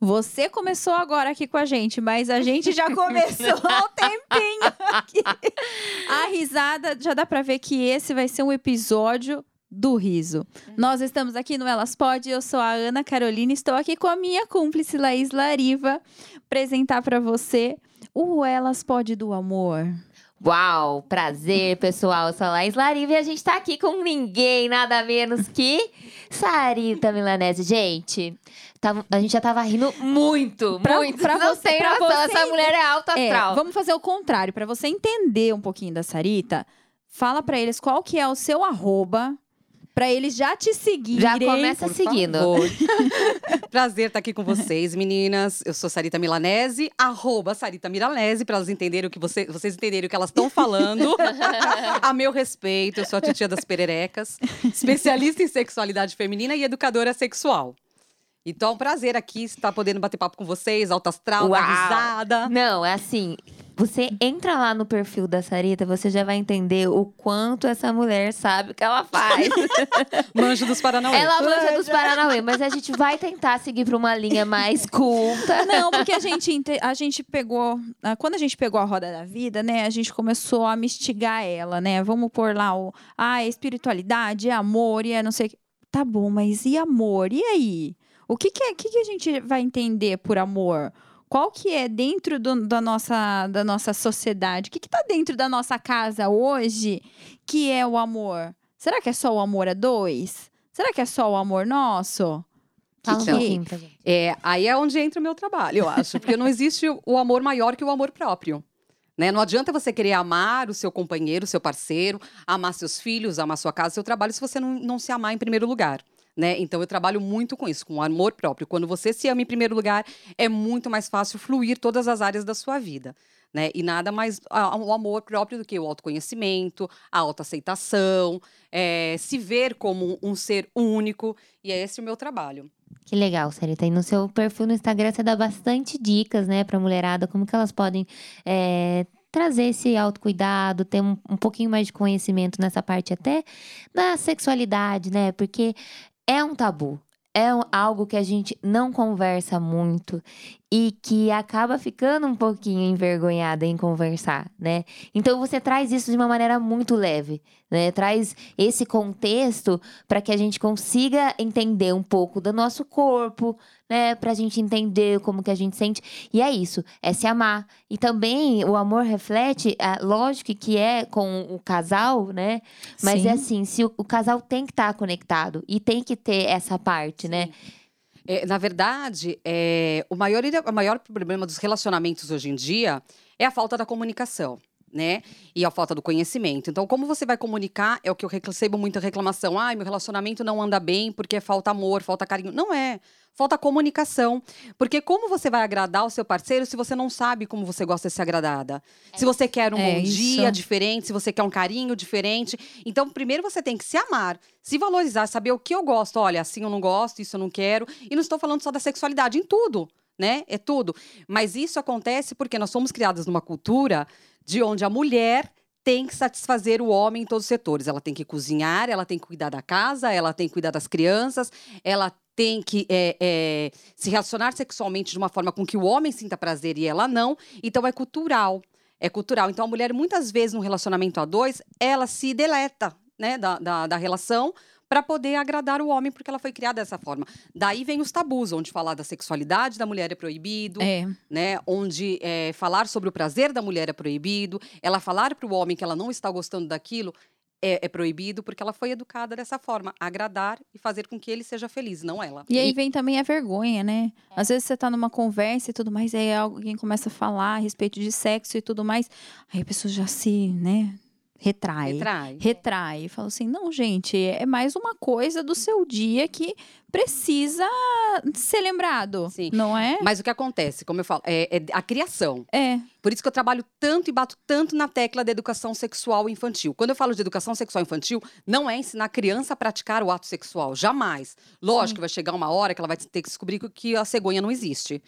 Você começou agora aqui com a gente, mas a gente já começou há um tempinho aqui. A risada, já dá pra ver que esse vai ser um episódio do riso. Nós estamos aqui no Elas Pode, eu sou a Ana Carolina, estou aqui com a minha cúmplice Laís Lariva, apresentar para você o Elas Pode do Amor. Uau, prazer, pessoal. Eu sou a Laís Lariva e a gente tá aqui com ninguém, nada menos que Sarita Milanese. Gente, tava- a gente já tava rindo muito, Pra- muito. pra Não você- tem pra noção, você essa mulher é alta É, astral. vamos fazer o contrário, para você entender um pouquinho da Sarita, fala para eles qual que é o seu arroba, para eles já te seguirem. Já começa Por seguindo. favor. Prazer estar aqui com vocês, meninas. Eu sou Sarita Milanese, arroba Sarita Milanese, para elas entenderem o que você, vocês entenderem o que elas estão falando. a meu respeito, eu sou a titia das pererecas, especialista em sexualidade feminina e educadora sexual. Então, é um prazer aqui estar podendo bater papo com vocês, alta astral, Uau. risada. Não, é assim. Você entra lá no perfil da Sarita, você já vai entender o quanto essa mulher sabe o que ela faz. Manjo dos Paranauê. ela manja dos Paranauê, mas a gente vai tentar seguir pra uma linha mais culta. Não, porque a gente, a gente pegou. ah, Quando a gente pegou a roda da vida, né? A gente começou a mistigar ela, né? Vamos pôr lá o. Ah, é espiritualidade, é amor, e é não sei o que. Tá bom, mas e amor? E aí? O que, que, é, que, que a gente vai entender por amor? Qual que é dentro do- da, nossa, da nossa sociedade? O que, que tá dentro da nossa casa hoje que é o amor? Será que é só o amor a dois? Será que é só o amor nosso? Fala um pra gente. É, aí é onde entra o meu trabalho, eu acho. Porque não existe o amor maior que o amor próprio. Né? Não adianta você querer amar o seu companheiro, o seu parceiro, amar seus filhos, amar sua casa, seu trabalho, se você não, não se amar em primeiro lugar. Né? Então eu trabalho muito com isso, com amor próprio. Quando você se ama em primeiro lugar, é muito mais fácil fluir todas as áreas da sua vida. Né? E nada mais o amor próprio do que o autoconhecimento, a autoaceitação, é, se ver como um ser único. E é esse o meu trabalho. Que legal, Sarita. E no seu perfil no Instagram você dá bastante dicas, né, pra mulherada, como que elas podem é, trazer esse autocuidado, ter um, um pouquinho mais de conhecimento nessa parte até da sexualidade, né? Porque é um tabu. É algo que a gente não conversa muito e que acaba ficando um pouquinho envergonhada em conversar, né? Então você traz isso de uma maneira muito leve, né? Traz esse contexto para que a gente consiga entender um pouco do nosso corpo, né? Pra gente entender como que a gente sente. E é isso, é se amar. E também o amor reflete, ah, lógico que é com o casal, né? Mas Sim. é assim, se o, o casal tem que estar conectado e tem que ter essa parte, né? É, na verdade, é, o, maior, o maior problema dos relacionamentos hoje em dia é a falta da comunicação. Né? E a falta do conhecimento. Então, como você vai comunicar? É o que eu recebo muita reclamação. Ah, meu relacionamento não anda bem porque falta amor, falta carinho. Não é. Falta comunicação. Porque como você vai agradar o seu parceiro se você não sabe como você gosta de ser agradada? Se você quer um É, bom isso. dia diferente, se você quer um carinho diferente. Então, primeiro você tem que se amar, se valorizar, saber o que eu gosto. Olha, assim eu não gosto, isso eu não quero. E não estou falando só da sexualidade, em tudo, né? É tudo. Mas isso acontece porque nós somos criadas numa cultura de onde a mulher tem que satisfazer o homem em todos os setores. Ela tem que cozinhar, ela tem que cuidar da casa, ela tem que cuidar das crianças, ela tem que é, é, se relacionar sexualmente de uma forma com que o homem sinta prazer e ela não. Então é cultural. É cultural. Então a mulher, muitas vezes, no relacionamento a dois, ela se deleta né, da, da, da relação para poder agradar o homem, porque ela foi criada dessa forma. Daí vem os tabus, onde falar da sexualidade da mulher é proibido, É. né? Onde é, falar sobre o prazer da mulher é proibido, ela falar para o homem que ela não está gostando daquilo é, é proibido, porque ela foi educada dessa forma, agradar e fazer com que ele seja feliz, não ela. E aí vem também a vergonha, né? Às vezes você tá numa conversa e tudo mais, aí alguém começa a falar a respeito de sexo e tudo mais, aí a pessoa já se, né, retrai. Retrai. Retrai. Fala assim: não, gente, é mais uma coisa do seu dia que precisa ser lembrado. Sim. Não é? Mas o que acontece, como eu falo, é, é a criação. É. Por isso que eu trabalho tanto e bato tanto na tecla da educação sexual infantil. Quando eu falo de educação sexual infantil, não é ensinar a criança a praticar o ato sexual, jamais. Lógico que vai chegar uma hora que ela vai ter que descobrir que a cegonha não existe.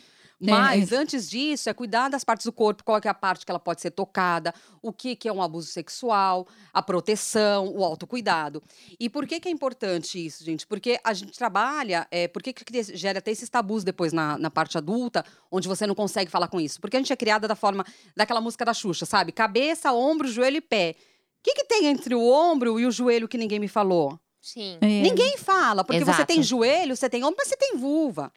Mas antes disso, é cuidar das partes do corpo, qual é a parte que ela pode ser tocada, o que, que é um abuso sexual, a proteção, o autocuidado. E por que, que é importante isso, gente? Porque a gente trabalha, é, por que, que gera até esses tabus depois na, na parte adulta, onde você não consegue falar com isso? Porque a gente é criada da forma daquela música da Xuxa, sabe? Cabeça, ombro, joelho e pé. O que, que tem entre o ombro e o joelho que ninguém me falou? Sim. É. Ninguém fala, porque você Exato. tem joelho, você tem ombro, mas você tem vulva.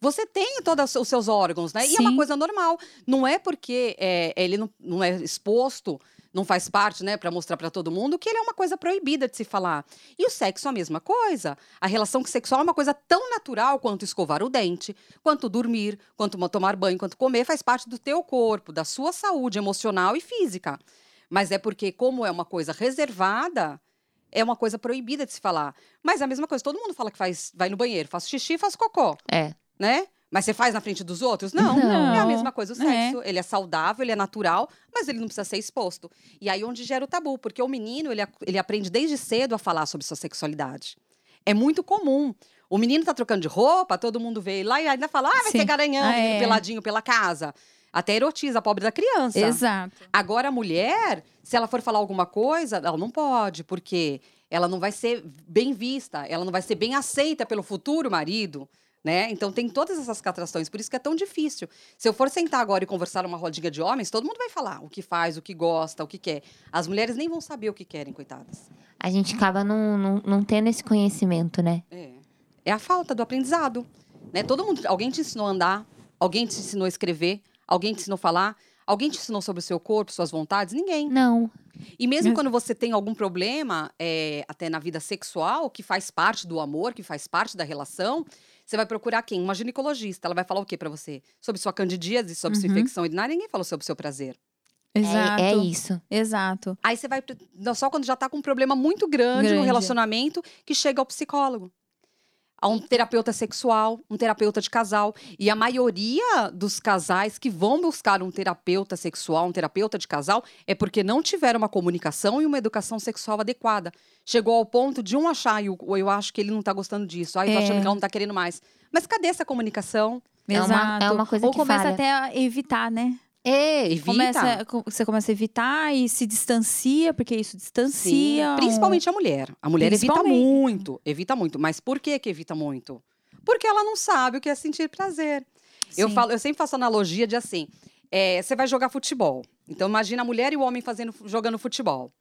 Você tem todos os seus órgãos, né? E é uma Sim. coisa normal. Não é porque é, ele não, não é exposto, não faz parte, né, para mostrar para todo mundo que ele é uma coisa proibida de se falar. E o sexo é a mesma coisa. A relação sexual é uma coisa tão natural quanto escovar o dente, quanto dormir, quanto tomar banho, quanto comer, faz parte do teu corpo, da sua saúde emocional e física. Mas é porque, como é uma coisa reservada, é uma coisa proibida de se falar. Mas é a mesma coisa, todo mundo fala que faz, vai no banheiro, faz xixi, faz cocô, É. né? Mas você faz na frente dos outros? Não. Não. É a mesma coisa o É. sexo. Ele é saudável, ele é natural, mas ele não precisa ser exposto. E aí onde gera o tabu, porque o menino, ele, ele aprende desde cedo a falar sobre sua sexualidade. É muito comum. O menino tá trocando de roupa, todo mundo vê lá e ainda fala, ah, vai Sim. ser garanhando, Ah, é. peladinho pela casa. Até erotiza a pobre da criança. Exato. Agora, a mulher, se ela for falar alguma coisa, ela não pode, porque ela não vai ser bem vista, ela não vai ser bem aceita pelo futuro marido. Né? Então tem todas essas catrações, por isso que é tão difícil. Se eu for sentar agora e conversar numa rodinha de homens, todo mundo vai falar o que faz, o que gosta, o que quer. As mulheres nem vão saber o que querem, coitadas. A gente acaba não, não, não tendo esse conhecimento, né? É. É a falta do aprendizado. Né? Todo mundo, alguém te ensinou a andar, alguém te ensinou a escrever, alguém te ensinou a falar, alguém te ensinou sobre o seu corpo, suas vontades? Ninguém. Não. E mesmo quando você tem algum problema, é, até na vida sexual, que faz parte do amor, que faz parte da relação, você vai procurar quem? Uma ginecologista. Ela vai falar o que pra você? Sobre sua candidíase, sobre sua Uhum. infecção urinária. Ninguém falou sobre o seu prazer. Exato. É, é isso. Exato. Aí você vai. Só quando já tá com um problema muito grande, no Grande. relacionamento, que chega ao psicólogo. A um terapeuta sexual, um terapeuta de casal. E a maioria dos casais que vão buscar um terapeuta sexual, um terapeuta de casal, é porque não tiveram uma comunicação e uma educação sexual adequada. Chegou ao ponto de um achar, eu, eu acho que ele não tá gostando disso, ai, tô É. achando que ela não tá querendo mais. Mas cadê essa comunicação? É uma- é uma coisa Ou que começa falha. até a evitar, né? É, evita. Começa, co- você começa a evitar e se distancia, porque isso distancia. Sim, principalmente a mulher. A mulher evita muito, evita muito. Mas por que que evita muito? Porque ela não sabe o que é sentir prazer. Eu, falo, eu sempre faço analogia de assim, é, você vai jogar futebol. Então imagina a mulher e o homem fazendo, jogando futebol.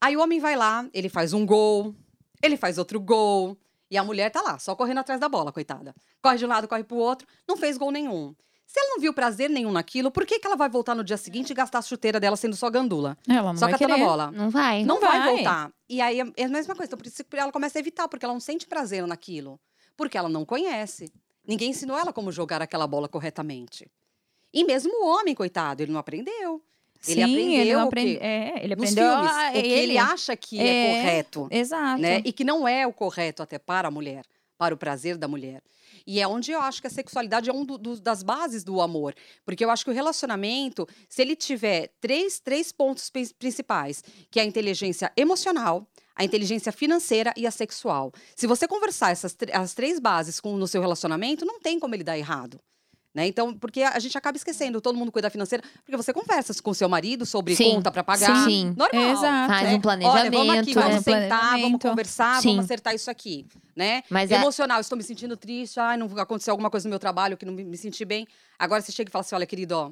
Aí o homem vai lá, ele faz um gol, ele faz outro gol, e a mulher tá lá, só correndo atrás da bola, coitada. Corre de um lado, corre pro outro, não fez gol nenhum. Se ela não viu prazer nenhum naquilo, por que, que ela vai voltar no dia seguinte e gastar a chuteira dela sendo só gandula? Ela não só vai catando a querer. bola. Não vai. Não, Não vai. vai. voltar. E aí é a mesma coisa. Então, por isso que ela começa a evitar, porque ela não sente prazer naquilo. Porque ela não conhece. Ninguém ensinou ela como jogar aquela bola corretamente. E mesmo o homem, coitado, ele não aprendeu. Ele Sim, aprendeu ele não o? É, ele Nos aprendeu. filmes, a- o que ele acha que é, É. correto. Exato. Né? E que não é o correto até para a mulher, para o prazer da mulher. E é onde eu acho que a sexualidade é um do- das bases do amor. Porque eu acho que o relacionamento, se ele tiver três, três pontos prin- principais, que é a inteligência emocional, a inteligência financeira e a sexual. Se você conversar essas as três bases com, no seu relacionamento, não tem como ele dar errado. Né? Então, porque a gente acaba esquecendo, todo mundo cuida financeira, porque você conversa com o seu marido sobre Sim, conta para pagar. sim. Normal. Exato. Faz né? um planejamento. Olha, vamos aqui, vamos Um sentar, vamos conversar, Sim. vamos acertar isso aqui, né? Mas é- Emocional, estou me sentindo triste, ai, não aconteceu alguma coisa no meu trabalho que não me, me senti bem. Agora você chega e fala assim, olha, querido, ó,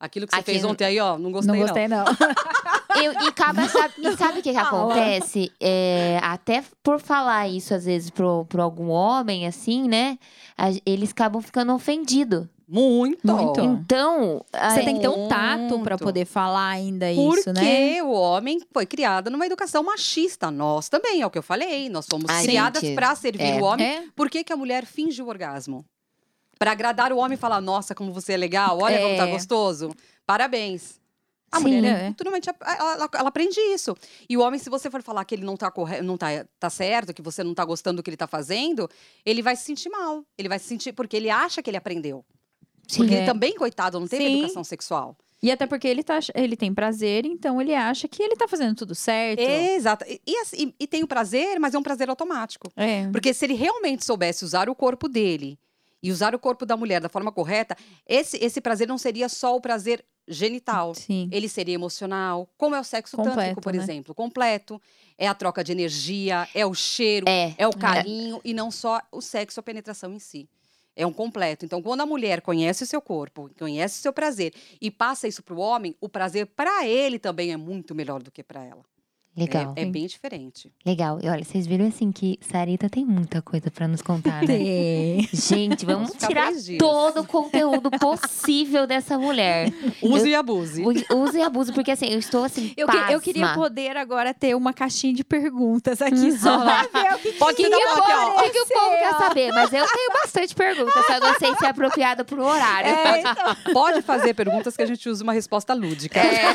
aquilo que você fez Aquilo- ontem aí, ó, não gostei Não não. gostei, não. Eu, e acaba, sabe, e sabe o que, que acontece? É, até por falar isso, às vezes, pro, pro algum homem, assim, né? a- eles acabam ficando ofendidos. Muito. Muito. Então. Você aí- tem que ter um tato pra Muito. poder falar ainda Porque isso, né? o homem foi criado numa educação machista. Nós também, é o que eu falei. Nós fomos A criadas para servir é. o homem. É. Por que, que a mulher finge o orgasmo? Para agradar o homem e falar, nossa, como você é legal, olha como tá É. gostoso. Parabéns. A Sim, mulher é, é. naturalmente, ela, ela- ela aprende isso. E o homem, se você for falar que ele não tá, corre... não tá, tá certo, que você não tá gostando do que ele tá fazendo, ele vai se sentir mal. Ele vai se sentir, porque ele acha que ele aprendeu. Sim. Porque É. ele também, coitado, não teve Sim. educação sexual. E até porque ele, tá, ele tem prazer, então ele acha que ele tá fazendo tudo certo. Exato. E, e assim, e tem o prazer, mas é um prazer automático. É. Porque se ele realmente soubesse usar o corpo dele e usar o corpo da mulher da forma correta, esse, esse prazer não seria só o prazer genital. Sim. Ele seria emocional, como é o sexo Completo, tântrico, por né? exemplo. Completo. É a troca de energia, é o cheiro, É. é o carinho e não só o sexo a penetração em si. É um completo. Então, quando a mulher conhece o seu corpo, conhece o seu prazer e passa isso para o homem, o prazer para ele também é muito melhor do que para ela. Legal, É, é bem diferente. legal. E olha, vocês viram assim que Sarita tem muita coisa pra nos contar, né? Tem. Gente, vamos Vamos tirar todo o conteúdo possível dessa mulher. Use e abuse. Use e abuse, porque assim, eu estou assim, Eu, que- eu queria poder agora ter uma caixinha de perguntas aqui só pra ver o que, Pode que, que. O que, que o povo quer saber? Mas eu tenho bastante perguntas, só não sei se é apropriado pro horário. É, então, Pode fazer perguntas que a gente usa uma resposta lúdica. É.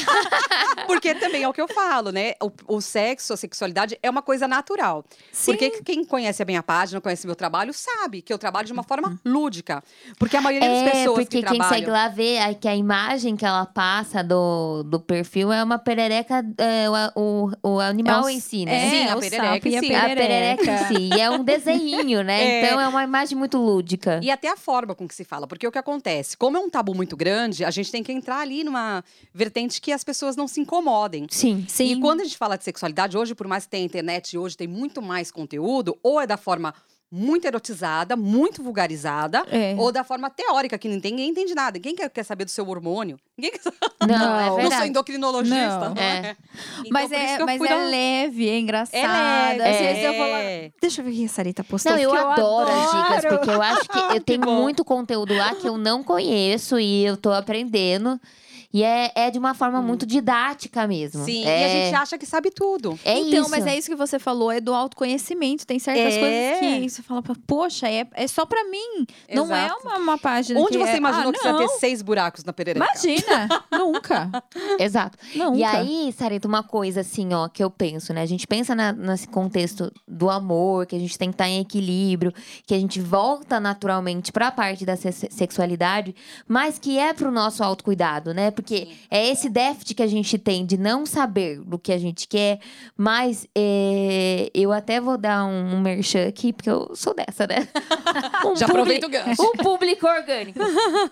Porque também é o que eu falo, né? O, o sexo, a sexualidade é uma coisa natural. sim. Porque quem conhece a minha página, conhece meu trabalho, sabe que eu trabalho de uma forma lúdica. Porque a maioria das É, pessoas porque que quem trabalham... segue lá vê a- que a imagem que ela passa do, do perfil é uma perereca, é, o, o, o animal É um- em si, né? É, Sim, a o perereca em a. A perereca em si. E é um desenho, né? É. Então é uma imagem muito lúdica. E até a forma com que se fala. Porque o que acontece? Como é um tabu muito grande, a gente tem que entrar ali numa vertente que as pessoas não se incomodem. Sim. Sim. E quando a gente fala de sexualidade, hoje, por mais que tenha internet, hoje tem muito mais conteúdo, ou é da forma muito erotizada, muito vulgarizada, É. ou da forma teórica, que ninguém, ninguém entende nada. Ninguém quer, quer saber do seu hormônio. Ninguém quer saber. Não, Não, é Não sou endocrinologista. Não. Não. É. é. Então, mas é, que eu mas é dar um- leve, é engraçada. É leve. Às vezes eu é. Deixa eu ver o que a Sarita postou. Não, eu porque adoro, as dicas, porque eu acho que eu tenho muito conteúdo lá que eu não conheço e eu tô aprendendo. E é, é de uma forma muito didática mesmo. Sim, é, e a gente acha que sabe tudo. é então, isso. mas é isso que você falou, é do autoconhecimento. Tem certas É. coisas que você fala, poxa, é, é só pra mim. Não é Exato. uma, uma página Onde que você é, imaginou ah, que você ia não. ter seis buracos na perereca? Imagina, nunca, Exato. nunca. E aí, Sarita, uma coisa assim, ó, que eu penso, né? A gente pensa na- nesse contexto do amor, que a gente tem que estar em equilíbrio, que a gente volta naturalmente pra parte da se- sexualidade, mas que é pro nosso autocuidado, né? Porque Sim. é esse déficit que a gente tem de não saber do que a gente quer, mas é, eu até vou dar um, um merchan aqui, porque eu sou dessa, né? Um Já aproveita o gancho. um público orgânico.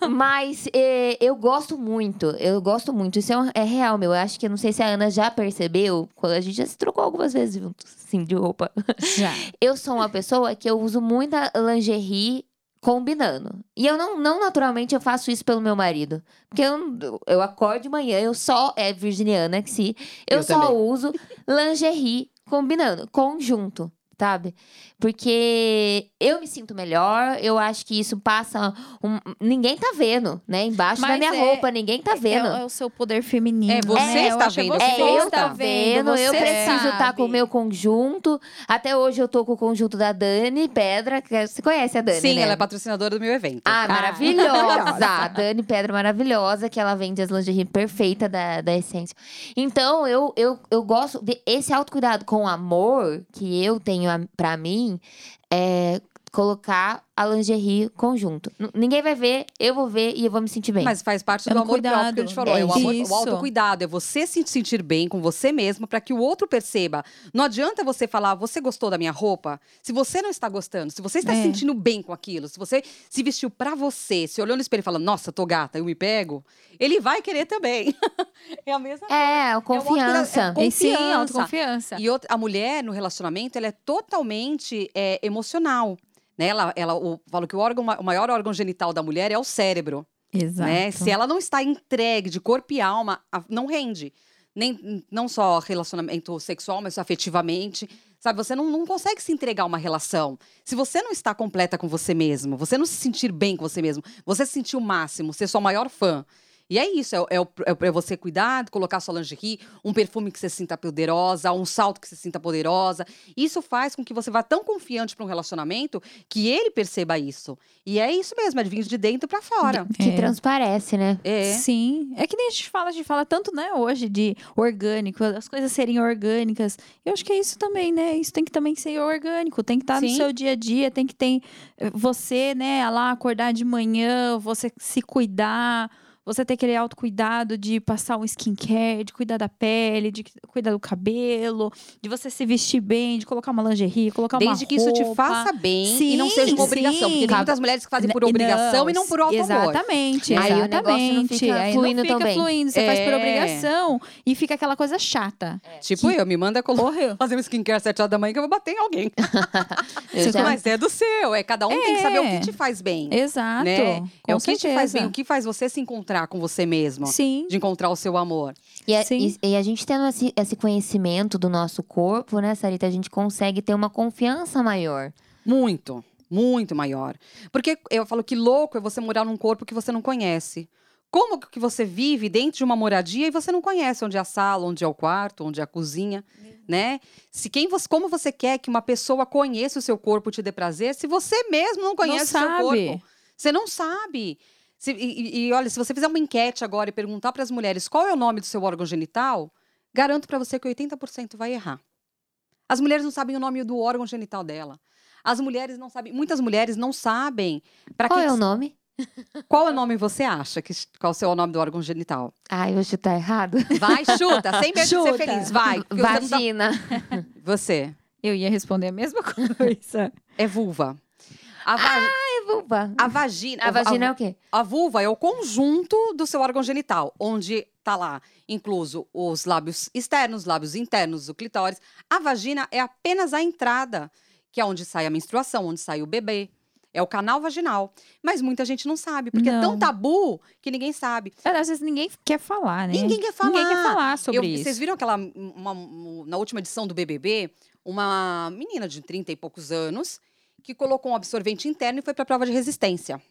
Mas é, eu gosto muito, eu gosto muito. Isso é, um- é real, meu. Eu acho que eu não sei se a Ana já percebeu, quando a gente já se trocou algumas vezes juntos, assim, de roupa. Já. Eu sou uma pessoa que eu uso muita lingerie combinando. E eu não, não naturalmente eu faço isso pelo meu marido. Porque eu, eu acordo de manhã, eu só, é virginiana que se, eu, Eu só também. uso lingerie combinando, conjunto. Sabe? Porque eu me sinto melhor, eu acho que isso passa. um- ninguém tá vendo, né? Embaixo da Mas minha é- roupa, ninguém tá vendo. É, é o seu poder feminino. É, você né? Está vendo, Você É, você eu está tô vendo, eu preciso estar sabe. com o meu conjunto. Até hoje eu tô com o conjunto da Dani Pedra, que você conhece a Dani, Sim, né? ela é patrocinadora do meu evento. Ah, Ah, maravilhosa! maravilhosa. A Dani Pedra maravilhosa, que ela vende as lingerie perfeita da, da Essência. Então, eu, eu, eu gosto de esse autocuidado com amor que eu tenho a- pra mim, é colocar a lingerie conjunto. N- ninguém vai ver, eu vou ver e eu vou me sentir bem. Mas faz parte É do um amor próprio que a cuidado. gente falou. É É, o, amor, o autocuidado, é você se sentir bem com você mesmo para que o outro perceba. Não adianta você falar, você gostou da minha roupa? Se você não está gostando, se você está se É. sentindo bem com aquilo, se você se vestiu pra você, se olhou no espelho e falou, nossa, tô gata, eu me pego, ele vai querer também. é a mesma coisa. é, confiança. é E sim, confiança. autoconfiança. E outra, a mulher no relacionamento, ela é totalmente é, emocional. Né? Ela, ela o, falo que o, órgão, o maior órgão genital da mulher é o cérebro. Exato. Né? Se ela não está entregue de corpo e alma, não rende. Nem, não só relacionamento sexual, mas afetivamente. Sabe, você não, não consegue se entregar a uma relação. Se você não está completa com você mesmo, você não se sentir bem com você mesmo, você se sentir o máximo, ser sua maior fã. E é isso, é, é, é, é você cuidar, colocar sua lingerie, um perfume que você se sinta poderosa, um salto que você se sinta poderosa. Isso faz com que você vá tão confiante para um relacionamento que ele perceba isso. E é isso mesmo, é de vir de dentro para fora. Que É. transparece, né? É. Sim. É que nem a gente fala, a gente fala tanto, né, hoje, de orgânico, as coisas serem orgânicas. Eu acho que é isso também, né? Isso tem que também ser orgânico, tem que estar no Sim. seu dia a dia, tem que ter eh, você, né, lá acordar de manhã, você se cuidar. Você ter aquele autocuidado de passar um skincare, de cuidar da pele, de cuidar do cabelo, de você se vestir bem, de colocar uma lingerie, colocar uma Desde que isso te roupa. faça bem e Sim, não seja uma obrigação. Porque sim. tem muitas mulheres que fazem por N- obrigação e não por auto amor. Exatamente, Aí o negócio não exatamente. fica Aí fluindo não fica também. fluindo, você faz por É. obrigação e fica aquela coisa chata. Tipo eu, me manda colo- Horrível. fazer um skincare às sete horas da manhã que eu vou bater em alguém. Já- Mas é do seu, é cada um tem que saber o É. que te faz bem. Exato. né? É o que te faz certeza. bem, o que faz você se encontrar com você mesmo. Sim. De encontrar o seu amor. E, a, Sim. e- e a gente tendo esse, esse conhecimento do nosso corpo, né, Sarita? A gente consegue ter uma confiança maior. Muito, muito maior. Porque eu falo que louco é você morar num corpo que você não conhece. Como que você vive dentro de uma moradia e você não conhece onde é a sala, onde é o quarto, onde é a cozinha, né? Se quem você, como você quer que uma pessoa conheça o seu corpo e te dê prazer, se você mesmo não conhece o seu sabe. corpo, você não sabe. Se- e, e- olha, se você fizer uma enquete agora e perguntar para as mulheres qual é o nome do seu órgão genital, garanto para você que 80% vai errar. As mulheres não sabem o nome do órgão genital dela. As mulheres não sabem, muitas mulheres não sabem para Qual que é o nome? qual é o nome você acha que qual é o nome do órgão genital? Ai, eu vou chutar errado. Vai, chuta, sem medo de Chuta. ser feliz, vai. tá- Vagina. Você Eu ia responder a mesma coisa. é vulva. A, va- vulva. a vagina, A vagina é o quê? A vulva é o conjunto do seu órgão genital, onde tá lá incluso os lábios externos, lábios internos, o clitóris. A vagina é apenas a entrada, que é onde sai a menstruação, onde sai o bebê. É o canal vaginal. Mas muita gente não sabe, porque é tão Não. tabu que ninguém sabe. Às vezes ninguém quer falar, né? Ninguém quer falar. Ninguém quer falar sobre Eu- isso. Vocês viram aquela. uma- uma- na última edição do BBB, uma menina de 30 e poucos anos que colocou um absorvente interno e foi para a prova de resistência.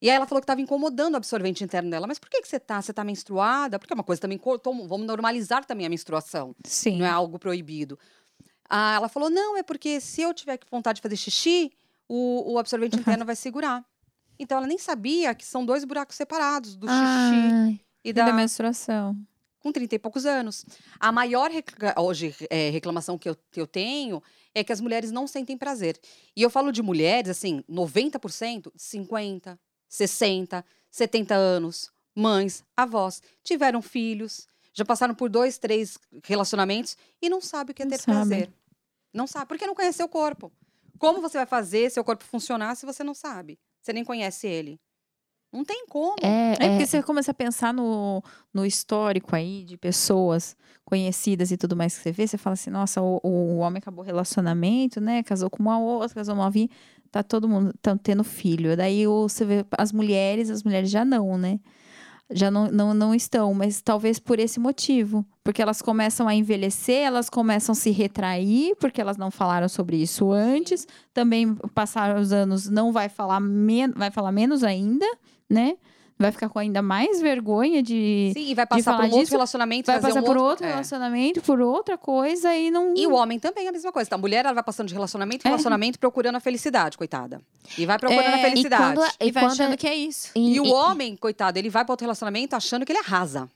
E aí ela falou que estava incomodando o absorvente interno dela. Mas por que, que você tá? Você tá menstruada? Porque é uma coisa também. Vamos normalizar também a menstruação. Sim. Não é algo proibido. Ah, ela falou: não, é porque se eu tiver vontade de fazer xixi, o, o absorvente interno vai segurar. Então ela nem sabia que são dois buracos separados do xixi Ai, e E da da, menstruação. Com 30 e poucos anos. A maior recla- hoje é, reclamação que eu, que eu tenho é que as mulheres não sentem prazer. E eu falo de mulheres, assim, 90%, 50, 60, 70 anos, mães, avós, tiveram filhos, já passaram por dois, três relacionamentos e não sabe o que é Não ter sabe. prazer. Não sabe, porque não conhece seu corpo. Como você vai fazer seu corpo funcionar se você não sabe? Você nem conhece ele. Não tem como. é, É é, porque você começa a pensar no, no histórico aí de pessoas conhecidas e tudo mais que você vê, você fala assim, nossa, o, o homem acabou o relacionamento, né? Casou com uma outra, casou com uma novinha, tá todo mundo tá tendo filho. Daí você vê as mulheres, as mulheres já não, né? Já não, não, não estão, mas talvez por esse motivo. Porque elas começam a envelhecer, elas começam a se retrair, porque elas não falaram sobre isso antes. Também, passar os anos, não vai falar, men vai falar menos ainda, né? Vai ficar com ainda mais vergonha de. Sim, e vai passar por um outro relacionamento, vai fazer passar um por outro, outro é. relacionamento, por outra coisa e não. E o homem também é a mesma coisa. A mulher ela vai passando de relacionamento em É. relacionamento procurando a felicidade, coitada. E vai procurando É, a e felicidade. quando a- E vai quando achando que é isso. E, o homem, coitado, ele vai para outro relacionamento achando que ele arrasa.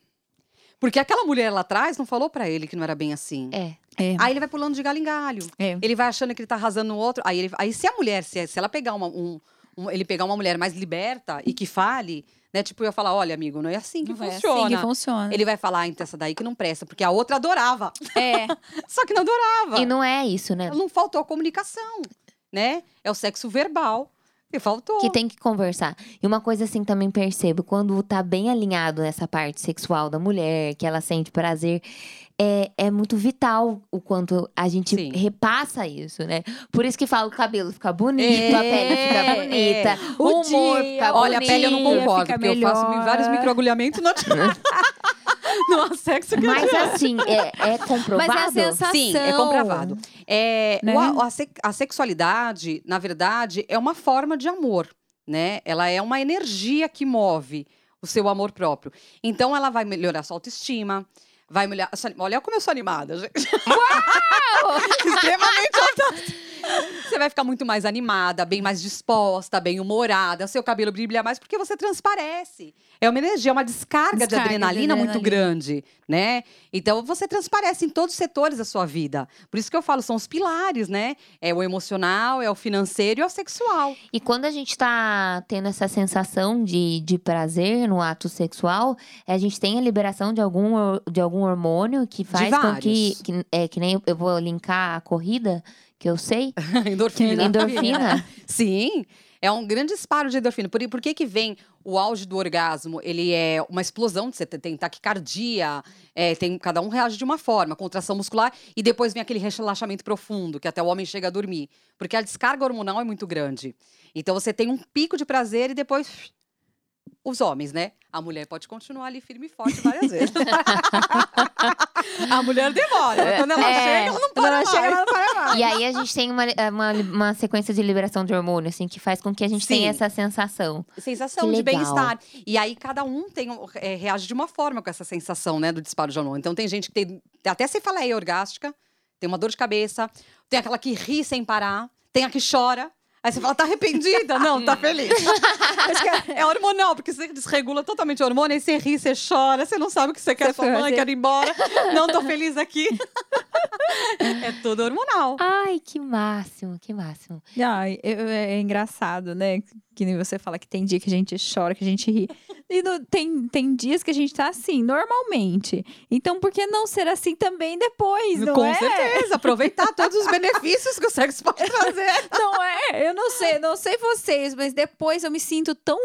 Porque aquela mulher lá atrás não falou pra ele que não era bem assim. É. É. Aí ele vai pulando de galho em galho. É. Ele vai achando que ele tá arrasando no outro. Aí, ele, aí se a mulher, se, se ela pegar uma, um, um- ele pegar uma mulher mais liberta e que fale, né? Tipo, eu ia falar, olha, amigo, não é assim que Não é funciona. assim que funciona. Ele vai falar, ah, então essa daí que não presta, porque a outra adorava. É. Só que não adorava. E não é isso, né? Não faltou a comunicação, né? É o sexo verbal que faltou. Que tem que conversar. E uma coisa assim também percebo, quando tá bem alinhado nessa parte sexual da mulher, que ela sente prazer, é, é muito vital o quanto a gente Sim. repassa isso, né? Por isso que falo que o cabelo fica bonito, É, a pele fica é. bonita, O o humor dia, fica Olha, a pele eu não concordo, porque eu faço melhor. vários microagulhamentos no Não há sexo que Mas assim, é, é comprovado. Mas é a sensação. Sim, é comprovado. É, Né? o a, a se- a sexualidade, na verdade, é uma forma de amor, né? Ela é uma energia que move o seu amor próprio. Então, ela vai melhorar a sua autoestima, vai sua- Olha como eu sou animada, gente. Extremamente alta. Você vai ficar muito mais animada, bem mais disposta, bem humorada, seu cabelo brilha mais porque você transparece. É uma energia, é uma descarga, de Descarga de adrenalina muito adrenalina. grande, né? Então você transparece em todos os setores da sua vida. Por isso que eu falo, são os pilares, né? É o emocional, é o financeiro e é o sexual. E quando a gente tá tendo essa sensação de, de prazer no ato sexual, a gente tem a liberação de algum, de algum hormônio que faz com que, que. É que nem eu vou linkar a corrida, que eu sei. endorfina. Endorfina. Sim, é um grande disparo de endorfina. Por, por que que vem o auge do orgasmo? Ele é uma explosão, você tem taquicardia, é, tem, cada um reage de uma forma, contração muscular, e depois vem aquele relaxamento profundo, que até o homem chega a dormir. Porque a descarga hormonal é muito grande. Então você tem um pico de prazer e depois... Os homens, né? A mulher pode continuar ali firme e forte várias vezes. a mulher demora. Quando ela É. chega, ela não Quando para ela mais. chega, ela não para mais. E aí a gente tem uma, uma, uma sequência de liberação de hormônio, assim, que faz com que a gente Sim. tenha essa sensação. sensação Que de bem-estar. E aí cada um tem é, reage de uma forma com essa sensação, né, do disparo de hormônio. Então tem gente que tem até cefaleia orgástica, tem uma dor de cabeça, tem aquela que ri sem parar, tem a que chora. Aí você fala, tá arrependida? Não, tá feliz. Acho que é, é hormonal, porque você desregula totalmente o hormônio, aí você ri, você chora, você não sabe o que você quer, Você sua mãe fazer- quer ir embora. Não tô feliz aqui. é tudo hormonal. Ai, que máximo, que máximo. Ai, eu- é, é engraçado, né? Que nem você fala que tem dia que a gente chora, que a gente ri. E no- tem, tem dias que a gente tá assim, normalmente. Então, por que não ser assim também depois, não Com é? certeza, aproveitar todos os benefícios que o sexo pode trazer. Não é? Eu não sei, não sei vocês, mas depois eu me sinto tão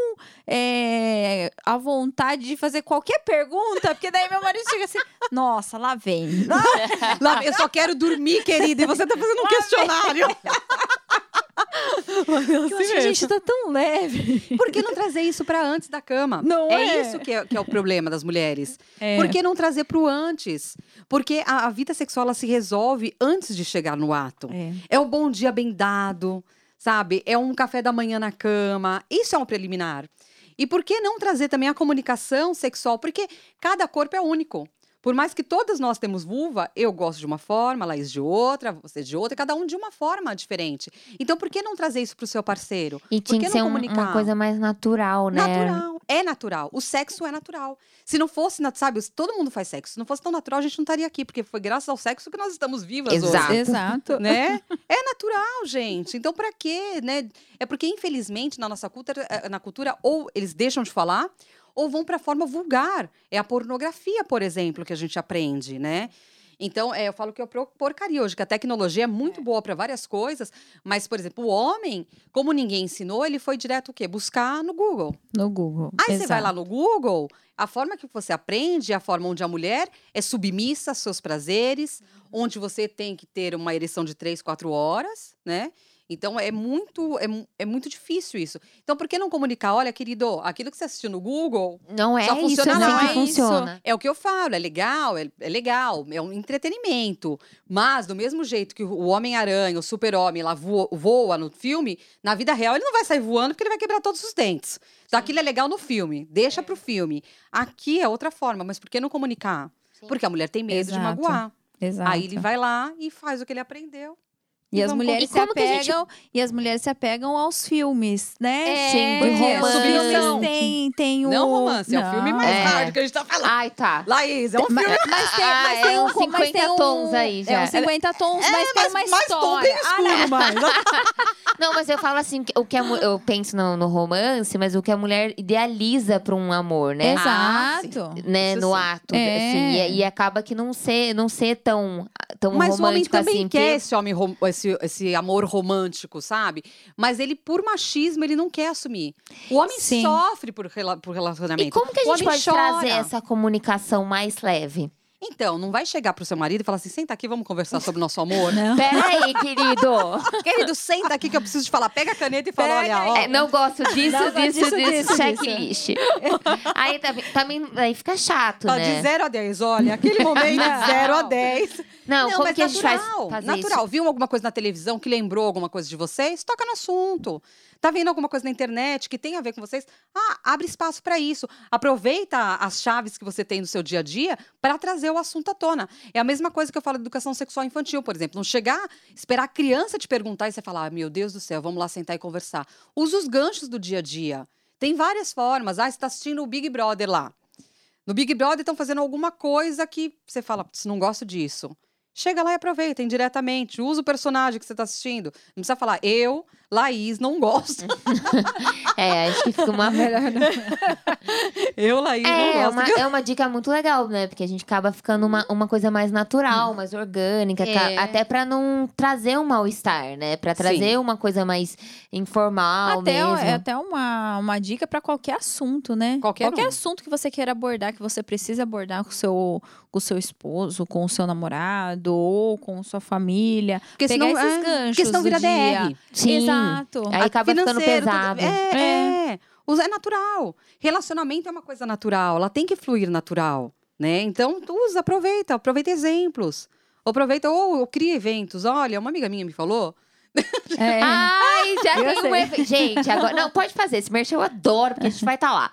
é, à vontade de fazer qualquer pergunta, porque daí meu marido chega assim, nossa, lá vem. Lá, eu só quero dormir, querida, e você tá fazendo um questionário. Mas Eu assim gente tá tão leve. Por que não trazer isso pra antes da cama? Não é? isso que é, que é o problema das mulheres. É. Por que não trazer pro antes? Porque a, a vida sexual se resolve antes de chegar no ato. É. É o bom dia bem dado, sabe? É um café da manhã na cama. Isso é um preliminar. E por que não trazer também a comunicação sexual? Porque cada corpo é único. Por mais que todas nós temos vulva, eu gosto de uma forma, a Laís de outra, você de outra, cada um de uma forma diferente. Então, por que não trazer isso pro seu parceiro? E Por tinha que ser não um- uma coisa mais natural, né? Natural. É natural. O sexo é natural. Se não fosse, sabe, todo mundo faz sexo. Se não fosse tão natural, a gente não estaria aqui, porque foi graças ao sexo que nós estamos vivas Exato. hoje. Exato. Né? É natural, gente. Então, pra quê, né? É porque, infelizmente, na nossa cultura, eh, na cultura, ou eles deixam de falar, ou vão pra forma vulgar. É a pornografia, por exemplo, que a gente aprende, né? Então, é, eu falo que é por- porcaria hoje, que a tecnologia é muito boa para várias coisas, mas, por exemplo, o homem, como ninguém ensinou, ele foi direto o quê? Buscar no Google. No Google. Aí você vai lá Exato. no Google, a forma que você aprende, a forma onde a mulher é submissa aos seus prazeres, onde você tem que ter uma ereção de três, quatro horas, né? Então é muito, é, é muito difícil isso. Então, por que não comunicar? Olha, querido, aquilo que você assistiu no Google Não é Só isso funciona assim lá, é isso. funciona. é o que eu falo, é legal, é, é legal, é um entretenimento. Mas, do mesmo jeito que o Homem-Aranha, o Super-Homem, lá voa, voa no filme, na vida real ele não vai sair voando porque ele vai quebrar todos os dentes. Então, aquilo é legal no filme, deixa pro filme. Aqui é outra forma, mas por que não comunicar? Sim. Porque a mulher tem medo de Exato. magoar. Exato. Aí ele vai lá e faz o que ele aprendeu. E as mulheres E se como que a gente- apegam, e as mulheres se apegam aos filmes, né? É, Sim, porque os romance. filmes tem, tem o... Não romance, é o filme mais É. hard que a gente tá falando. Ai, tá. Laís, é um Mas, filme mas tem, Ah, mas é tem um, uns mas 50 tem um, tons aí já. É uns 50 tons, mas tem uma mais, mais tom história. bem Ah, escuro, mais. Não, mas eu falo assim, que o que a mu- eu penso no, no romance, mas o que a mulher idealiza pra um amor, né? Ah, Exato. né, Isso no sim. ato, É. assim, e, e acaba que não ser, não ser tão, tão Mas o homem romântico também assim. quer porque- esse, homem rom- esse, esse amor romântico, sabe? Mas ele, por machismo, ele não quer assumir. O homem Sim. sofre por, rela- por E relacionamento. como que a O gente homem pode chora. trazer essa comunicação mais leve? Então, não vai chegar pro seu marido e falar assim: senta aqui, vamos conversar sobre o nosso amor. Não. Peraí, querido. Querido, senta aqui que eu preciso te falar. Pega a caneta e fala: Pega olha, ó. É, não gosto disso, Não disso, disso, disso, disso, checklist. aí também, também aí fica chato, ó, né? de 0 a 10, olha, aquele momento Não. de 0 a 10. Não, como mas que a gente faz natural, fazer natural. Viu alguma coisa na televisão que lembrou alguma coisa de vocês? Toca no assunto. Tá vendo alguma coisa na internet que tem a ver com vocês? Ah, abre espaço para isso. Aproveita as chaves que você tem no seu dia a dia para trazer o assunto à tona. É a mesma coisa que eu falo de educação sexual infantil, por exemplo. Não chegar, esperar a criança te perguntar e você falar: ah, meu Deus do céu, vamos lá sentar e conversar. Usa os ganchos do dia a dia. Tem várias formas. Ah, você está assistindo o Big Brother lá. No Big Brother estão fazendo alguma coisa que você fala, não gosto disso. Chega lá e aproveita indiretamente. Usa o personagem que você está assistindo. Não precisa falar, eu, Laís, não gosto. é, acho que fica uma melhor. eu, Laís, é, não gosto. É uma, é uma dica muito legal, né? Porque a gente acaba ficando uma, uma coisa mais natural, mais orgânica. É. Até para não trazer um mal-estar, né? Para trazer Sim. uma coisa mais informal até, mesmo. É até uma, uma dica para qualquer assunto, né? Qualquer, qualquer um. assunto que você queira abordar, que você precisa abordar com o seu, com o seu esposo, com o seu namorado ou com sua família. Porque pegar senão, esses é, ganchos porque senão vira dia. DR. Sim. Exato. Aí acaba ficando pesado. É, é. é. É natural. Relacionamento é uma coisa natural. Ela tem que fluir natural, né? Então, usa, aproveita. Aproveita exemplos. Aproveita ou, ou cria eventos. Olha, uma amiga minha me falou é. Ai, já eu tem um evento. Gente, agora. Não, pode fazer. Esse merchan eu adoro, porque a gente vai estar tá lá.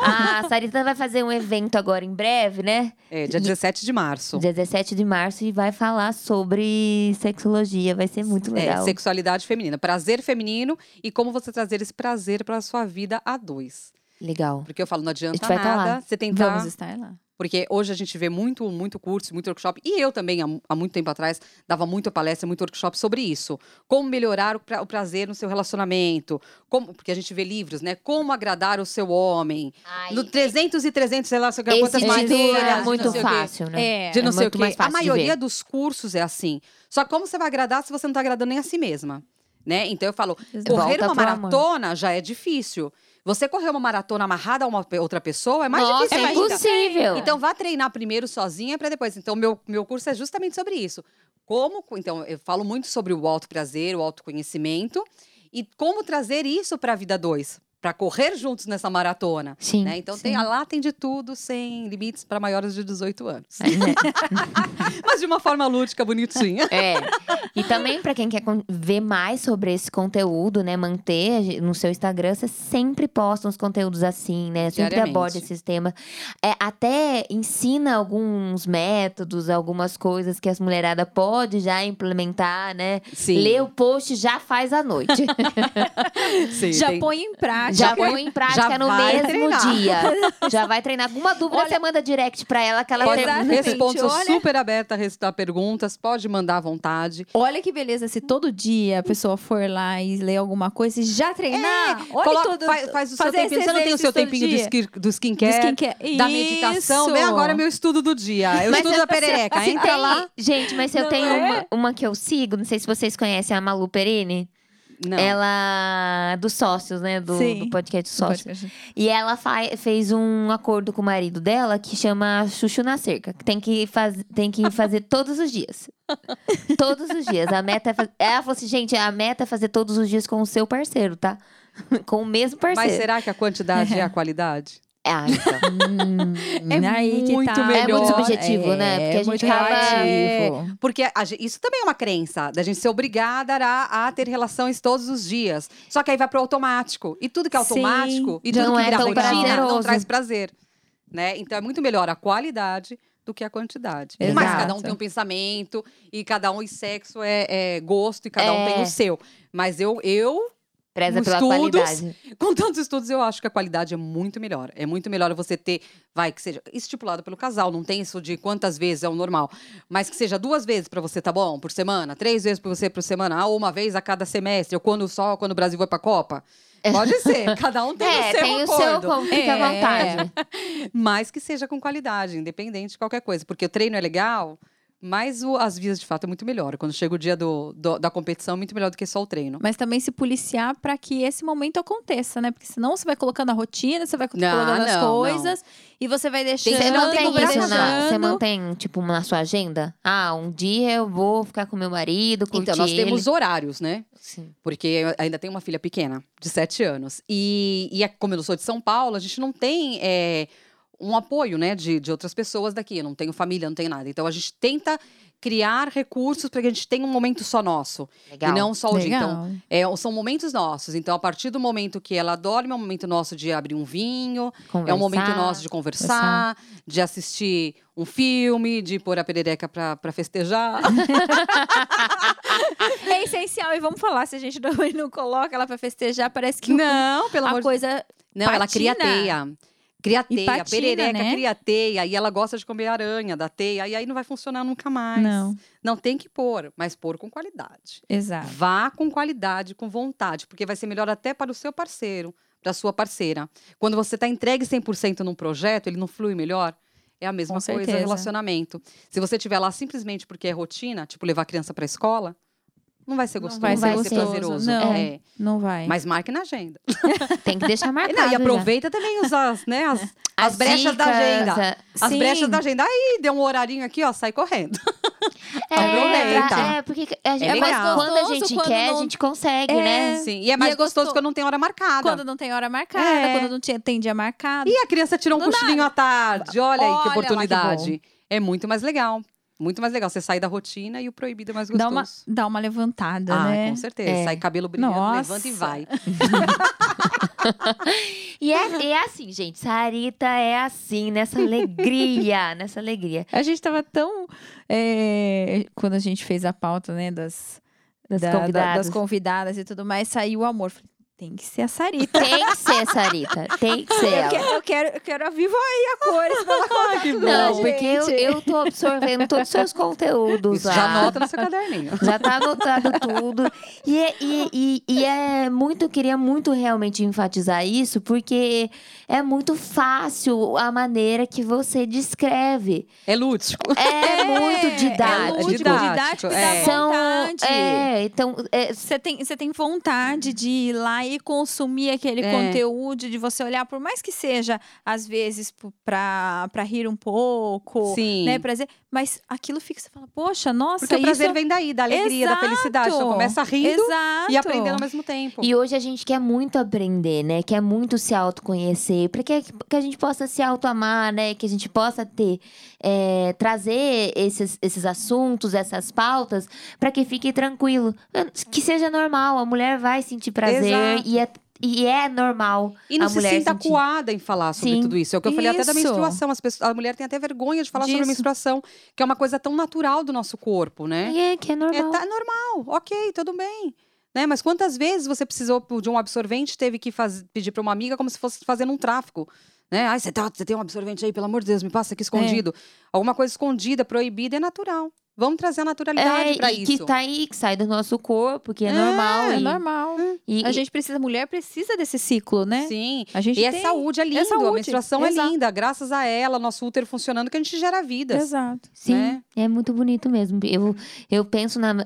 A Sarita vai fazer um evento agora em breve, né? É, dia 17 de março. Dia 17 de março e vai falar sobre sexologia. Vai ser muito é, legal. É, sexualidade feminina. Prazer feminino e como você trazer esse prazer para sua vida a dois. Legal. Porque eu falo, não adianta tá nada. Você tentar. Vamos estar lá. Porque hoje a gente vê muito, muito curso, muito workshop. E eu também, há, há muito tempo atrás, dava muita palestra, muito workshop sobre isso. Como melhorar o, pra, o, prazer no seu relacionamento. Como, porque a gente vê livros, né? Como agradar o seu homem. Ai, no 300 e 300, sei lá, sei lá quantas maneiras. É muito fácil, né? É, de não é sei o quê. A maioria dos cursos é assim. Só que como você vai agradar se você não está agradando nem a si mesma? Né? Então eu falo, correr uma maratona já é difícil. Você correr uma maratona amarrada a uma outra pessoa é mais Nossa, difícil é impossível. Então vá treinar primeiro sozinha para depois. Então meu, meu curso é justamente sobre isso. Como, então eu falo muito sobre o auto prazer, o autoconhecimento e como trazer isso para a vida dois, para correr juntos nessa maratona. Sim. Né? Então sim. Tem, lá tem de tudo, sem limites para maiores de 18 anos. É. Mas de uma forma lúdica, bonitinha. É. E também para quem quer ver mais sobre esse conteúdo, né, manter no seu Instagram, você sempre posta uns conteúdos assim, né? Sempre aborda esses temas. É, até ensina alguns métodos, algumas coisas que as mulheradas pode já implementar, né? Sim. Lê o post já faz à noite. Sim, já tem... põe em prática já põe em prática no mesmo treinar. dia. Já vai treinar. Alguma dúvida, Olha, você manda direct pra ela que ela pode, Respondo, sou super aberta a responder perguntas, pode mandar à vontade. Olha que beleza, se todo dia a pessoa for lá e ler alguma coisa e já treinar. É, olha coloca, tudo, faz, faz o seu tempinho. Você não tem o seu tempinho skin, do skincare, do skincare. da meditação. Vem agora meu estudo do dia. Eu mas estudo da perereca. Entra tem, lá. Gente, mas eu não tenho é? uma, uma que eu sigo, não sei se vocês conhecem, a Malu Perini. Não. Ela. Dos sócios, né? Do, do podcast Sócios. Podcast. E ela fez um acordo com o marido dela que chama Chuchu na Cerca. Que tem que, faz, tem que fazer todos os dias. todos os dias. A meta é fazer... Ela falou assim, gente, a meta é fazer todos os dias com o seu parceiro, tá? com o mesmo parceiro. Mas será que a quantidade é a qualidade? Ah, então. hum, é aí muito tá. melhor. É muito subjetivo, é, né? Porque a gente acaba... É, porque a, isso também é uma crença, da gente ser obrigada a, a, ter relações todos os dias. Só que aí vai pro automático. E tudo que é automático, Sim, e tudo que é vira rotina, prazeroso. não traz prazer. Né? Então é muito melhor a qualidade do que a quantidade. Exato. Mas cada um tem um pensamento, e cada um, e sexo é, é gosto, e cada um tem o é. seu. Mas eu, eu Preza pela estudos, qualidade. Com tantos estudos, eu acho que a qualidade é muito melhor. É muito melhor você ter, vai, que seja estipulado pelo casal, não tem isso de quantas vezes é o normal. Mas que seja duas vezes para você, tá bom? Por semana, três vezes para você por semana, ou uma vez a cada semestre, ou quando só quando o Brasil vai pra Copa. Pode ser, cada um tem é, o seu tem acordo. o seu, fica à vontade. É. Mas que seja com qualidade, independente de qualquer coisa. Porque o treino é legal, mas o, as vias, de fato, é muito melhor. Quando chega o dia do, do, da competição, é muito melhor do que só o treino. Mas também se policiar para que esse momento aconteça, né? Porque senão você vai colocando a rotina, você vai colocando não, as coisas não. e você vai deixando. Você mantém isso, na, você mantém, tipo, na sua agenda? Ah, um dia eu vou ficar com meu marido, curtir Então, nós ele. temos horários, né? Sim. Porque eu ainda tenho uma filha pequena, de sete anos. E, e é, como eu sou de São Paulo, a gente não tem. É, um apoio, né, de, de outras pessoas daqui. Eu não tenho família, não tenho nada. Então a gente tenta criar recursos para que a gente tenha um momento só nosso. Legal. E não só o dia. Então, é, são momentos nossos. Então, a partir do momento que ela dorme, é um momento nosso de abrir um vinho, é um momento Conversar. nosso de conversar, de assistir um filme, de pôr a perereca pra, pra festejar. É essencial. E vamos falar, se a gente não, não coloca ela pra festejar, parece que não, pelo amor coisa. Não, ela cria patina. teia. Cria E teia, patina, perereca né? cria teia. E ela gosta de comer aranha da teia. E aí não vai funcionar nunca mais. Não, Não tem que pôr, mas pôr com qualidade. exato. Vá com qualidade, com vontade, porque vai ser melhor até para o seu parceiro, para a sua parceira. Quando você está entregue 100% num projeto, ele não flui melhor. É a mesma Com coisa certeza. relacionamento. Se você estiver lá simplesmente porque é rotina, tipo levar a criança para a escola, não vai ser Não gostoso, vai não ser vai ser gostoso, prazeroso. não. É. Não vai. Mas marque na agenda. Tem que deixar E, marcado. não, e já. aproveita também os, as, né, as, as As brechas da dicas, agenda. a- As Sim. brechas da agenda. Aí, deu um horarinho aqui, ó, sai correndo. Aproveita. É, é, porque a gente, É legal. quando a gente quando quer, não- a gente consegue, É. né? Sim. E é mais é gostoso gostoso- quando não tem hora marcada. Quando não tem hora marcada, É. quando não tinha, tem dia marcado. E a criança tirou um cochilinho à tarde. Olha aí Olha lá que que oportunidade. é muito mais legal. Muito mais legal. Você sai da rotina e o proibido é mais Dá gostoso. uma, dá uma levantada, ah, né? com certeza. É. Sai cabelo brilhando, Nossa. levanta e vai. E é, é assim, gente. Sarita é assim, nessa alegria, nessa alegria. A gente tava tão. é, quando a gente fez a pauta, né, das, Das da- da- convidadas. das convidadas e tudo mais, saiu o amor. Falei, tem que ser a Sarita. Tem que ser, Sarita. Tem que ser Eu ela. quero, eu quero, eu quero a Vivo aí a cores pra ela contar tudo Não, porque eu, gente. eu tô absorvendo todos os seus conteúdos. Isso lá. já anota no seu caderninho. Já tá anotado tudo. E, é- e, e, e é muito, eu queria muito realmente enfatizar isso, porque é muito fácil a maneira que você descreve. É lúdico. É, muito É didático. lúdico, Didático, didático, é. dá São, é, então, é, Você tem, você tem vontade de ir lá e consumir aquele É. conteúdo, de você olhar, por mais que seja, às vezes, p- pra, pra rir um pouco, Sim. né? Prazer, mas aquilo fica, você fala, poxa, nossa, Porque o prazer isso... vem daí, da alegria, da Exato. felicidade. Então começa rindo Exato. e aprendendo ao mesmo tempo. E hoje a gente quer muito aprender, né? Quer muito se autoconhecer, para que, que a gente possa se autoamar, né? Que a gente possa ter, é, trazer esses, esses assuntos, essas pautas, para que fique tranquilo. Que seja normal, a mulher vai sentir prazer Exato. e é, e é normal. E não a se mulher sinta sentir. acuada em falar sobre Sim. tudo isso. É o que eu falei até da menstruação. As pessoas, a mulher tem até vergonha de falar sobre a Disso. menstruação, que é uma coisa tão natural do nosso corpo, né? E é que é É, normal. tá normal, ok, tudo bem. Né? Mas quantas vezes você precisou de um absorvente, teve que faz- pedir para uma amiga como se fosse fazendo um tráfico? Né? Ai, você, tá, você tem um absorvente aí, pelo amor de Deus, me passa aqui escondido. Alguma coisa escondida, proibida, é natural. Vamos trazer a naturalidade É, para e isso. que tá aí, que sai do nosso corpo, que é, É, normal. É e, normal. e- A gente precisa, a mulher precisa desse ciclo, né? Sim. A gente E é tem- saúde, é lindo. A saúde, menstruação exato. é linda. Graças a ela, nosso útero funcionando, que a gente gera vidas. Exato. Sim, né? é muito bonito mesmo. Eu, eu penso na, na,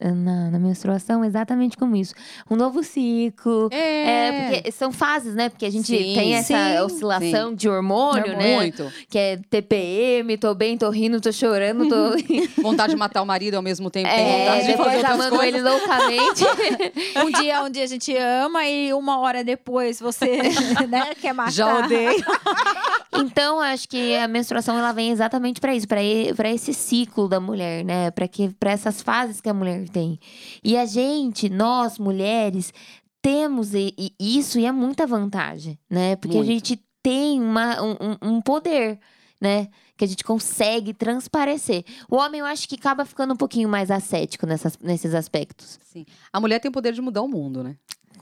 na, na menstruação exatamente como isso. Um novo ciclo. É, porque são fases, né? Porque a gente Sim, tem essa sim, oscilação de hormônio, né? Muito. Que é TPM, tô bem, tô rindo, tô chorando, tô. Vontade de matar o marido ao mesmo tempo. tem é, vontade de fazer depois outras amando coisas. ele loucamente. Um dia, um dia a gente ama e uma hora depois você né, quer matar. Já odeio. Então, acho que a menstruação ela vem exatamente para isso, para esse ciclo da mulher, né? Para que para essas fases que a mulher tem. E a gente, nós mulheres, temos e- e isso e é muita vantagem, né? Porque Muito. a gente tem uma, um, um- um poder, né? Que a gente consegue transparecer. O homem, eu acho que acaba ficando um pouquinho mais ascético nessas, nesses aspectos. Sim. A mulher tem o poder de mudar o mundo, né?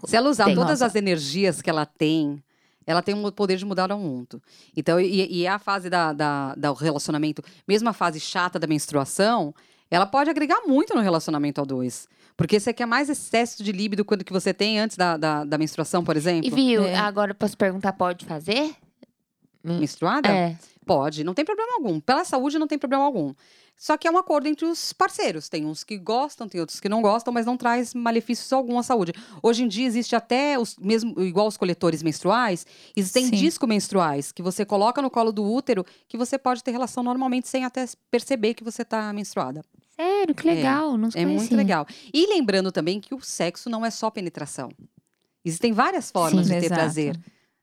Se ela usar Tem. todas Nossa. as energias que ela tem, ela tem o poder de mudar o mundo. Então, e, e a fase da, da, do relacionamento, mesmo a fase chata da menstruação, ela pode agregar muito no relacionamento ao dois. Porque você quer mais excesso de líbido quando que você tem antes da, da, da menstruação, por exemplo? E viu, É. agora eu posso perguntar, pode fazer? Menstruada? É. Pode, não tem problema algum. Pela saúde não tem problema algum. Só que é um acordo entre os parceiros. Tem uns que gostam, tem outros que não gostam, mas não traz malefícios algum à saúde. Hoje em dia existe até os mesmo igual os coletores menstruais, existem Sim. disco menstruais que você coloca no colo do útero que você pode ter relação normalmente sem até perceber que você está menstruada. Sério, que legal. não É muito conhecia. legal. E lembrando também que o sexo não é só penetração. Existem várias formas Sim, de ter exato. prazer.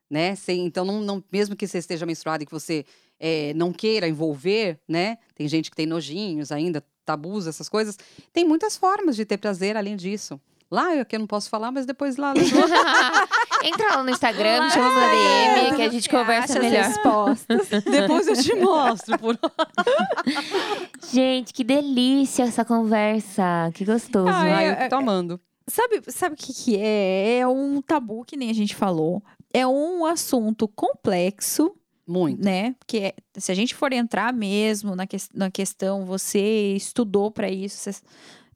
Né? Sem, então, não, não- mesmo que você esteja menstruada e que você é, não queira envolver, né? Tem gente que tem nojinhos ainda, tabus, essas coisas. Tem muitas formas de ter prazer além disso. Lá, eu que eu não posso falar, mas depois lá. Entra lá no Instagram, me chama no DM, que a gente conversa melhor. respostas. depois eu te mostro. Por... Gente, que delícia essa conversa. Que gostoso. Ah, é- eu que tô amando. Sabe, sabe o que, que é? É um tabu que nem a gente falou. É um assunto complexo, Muito. né? Porque é- se a gente for entrar mesmo na, ques- na questão, você estudou para isso, você-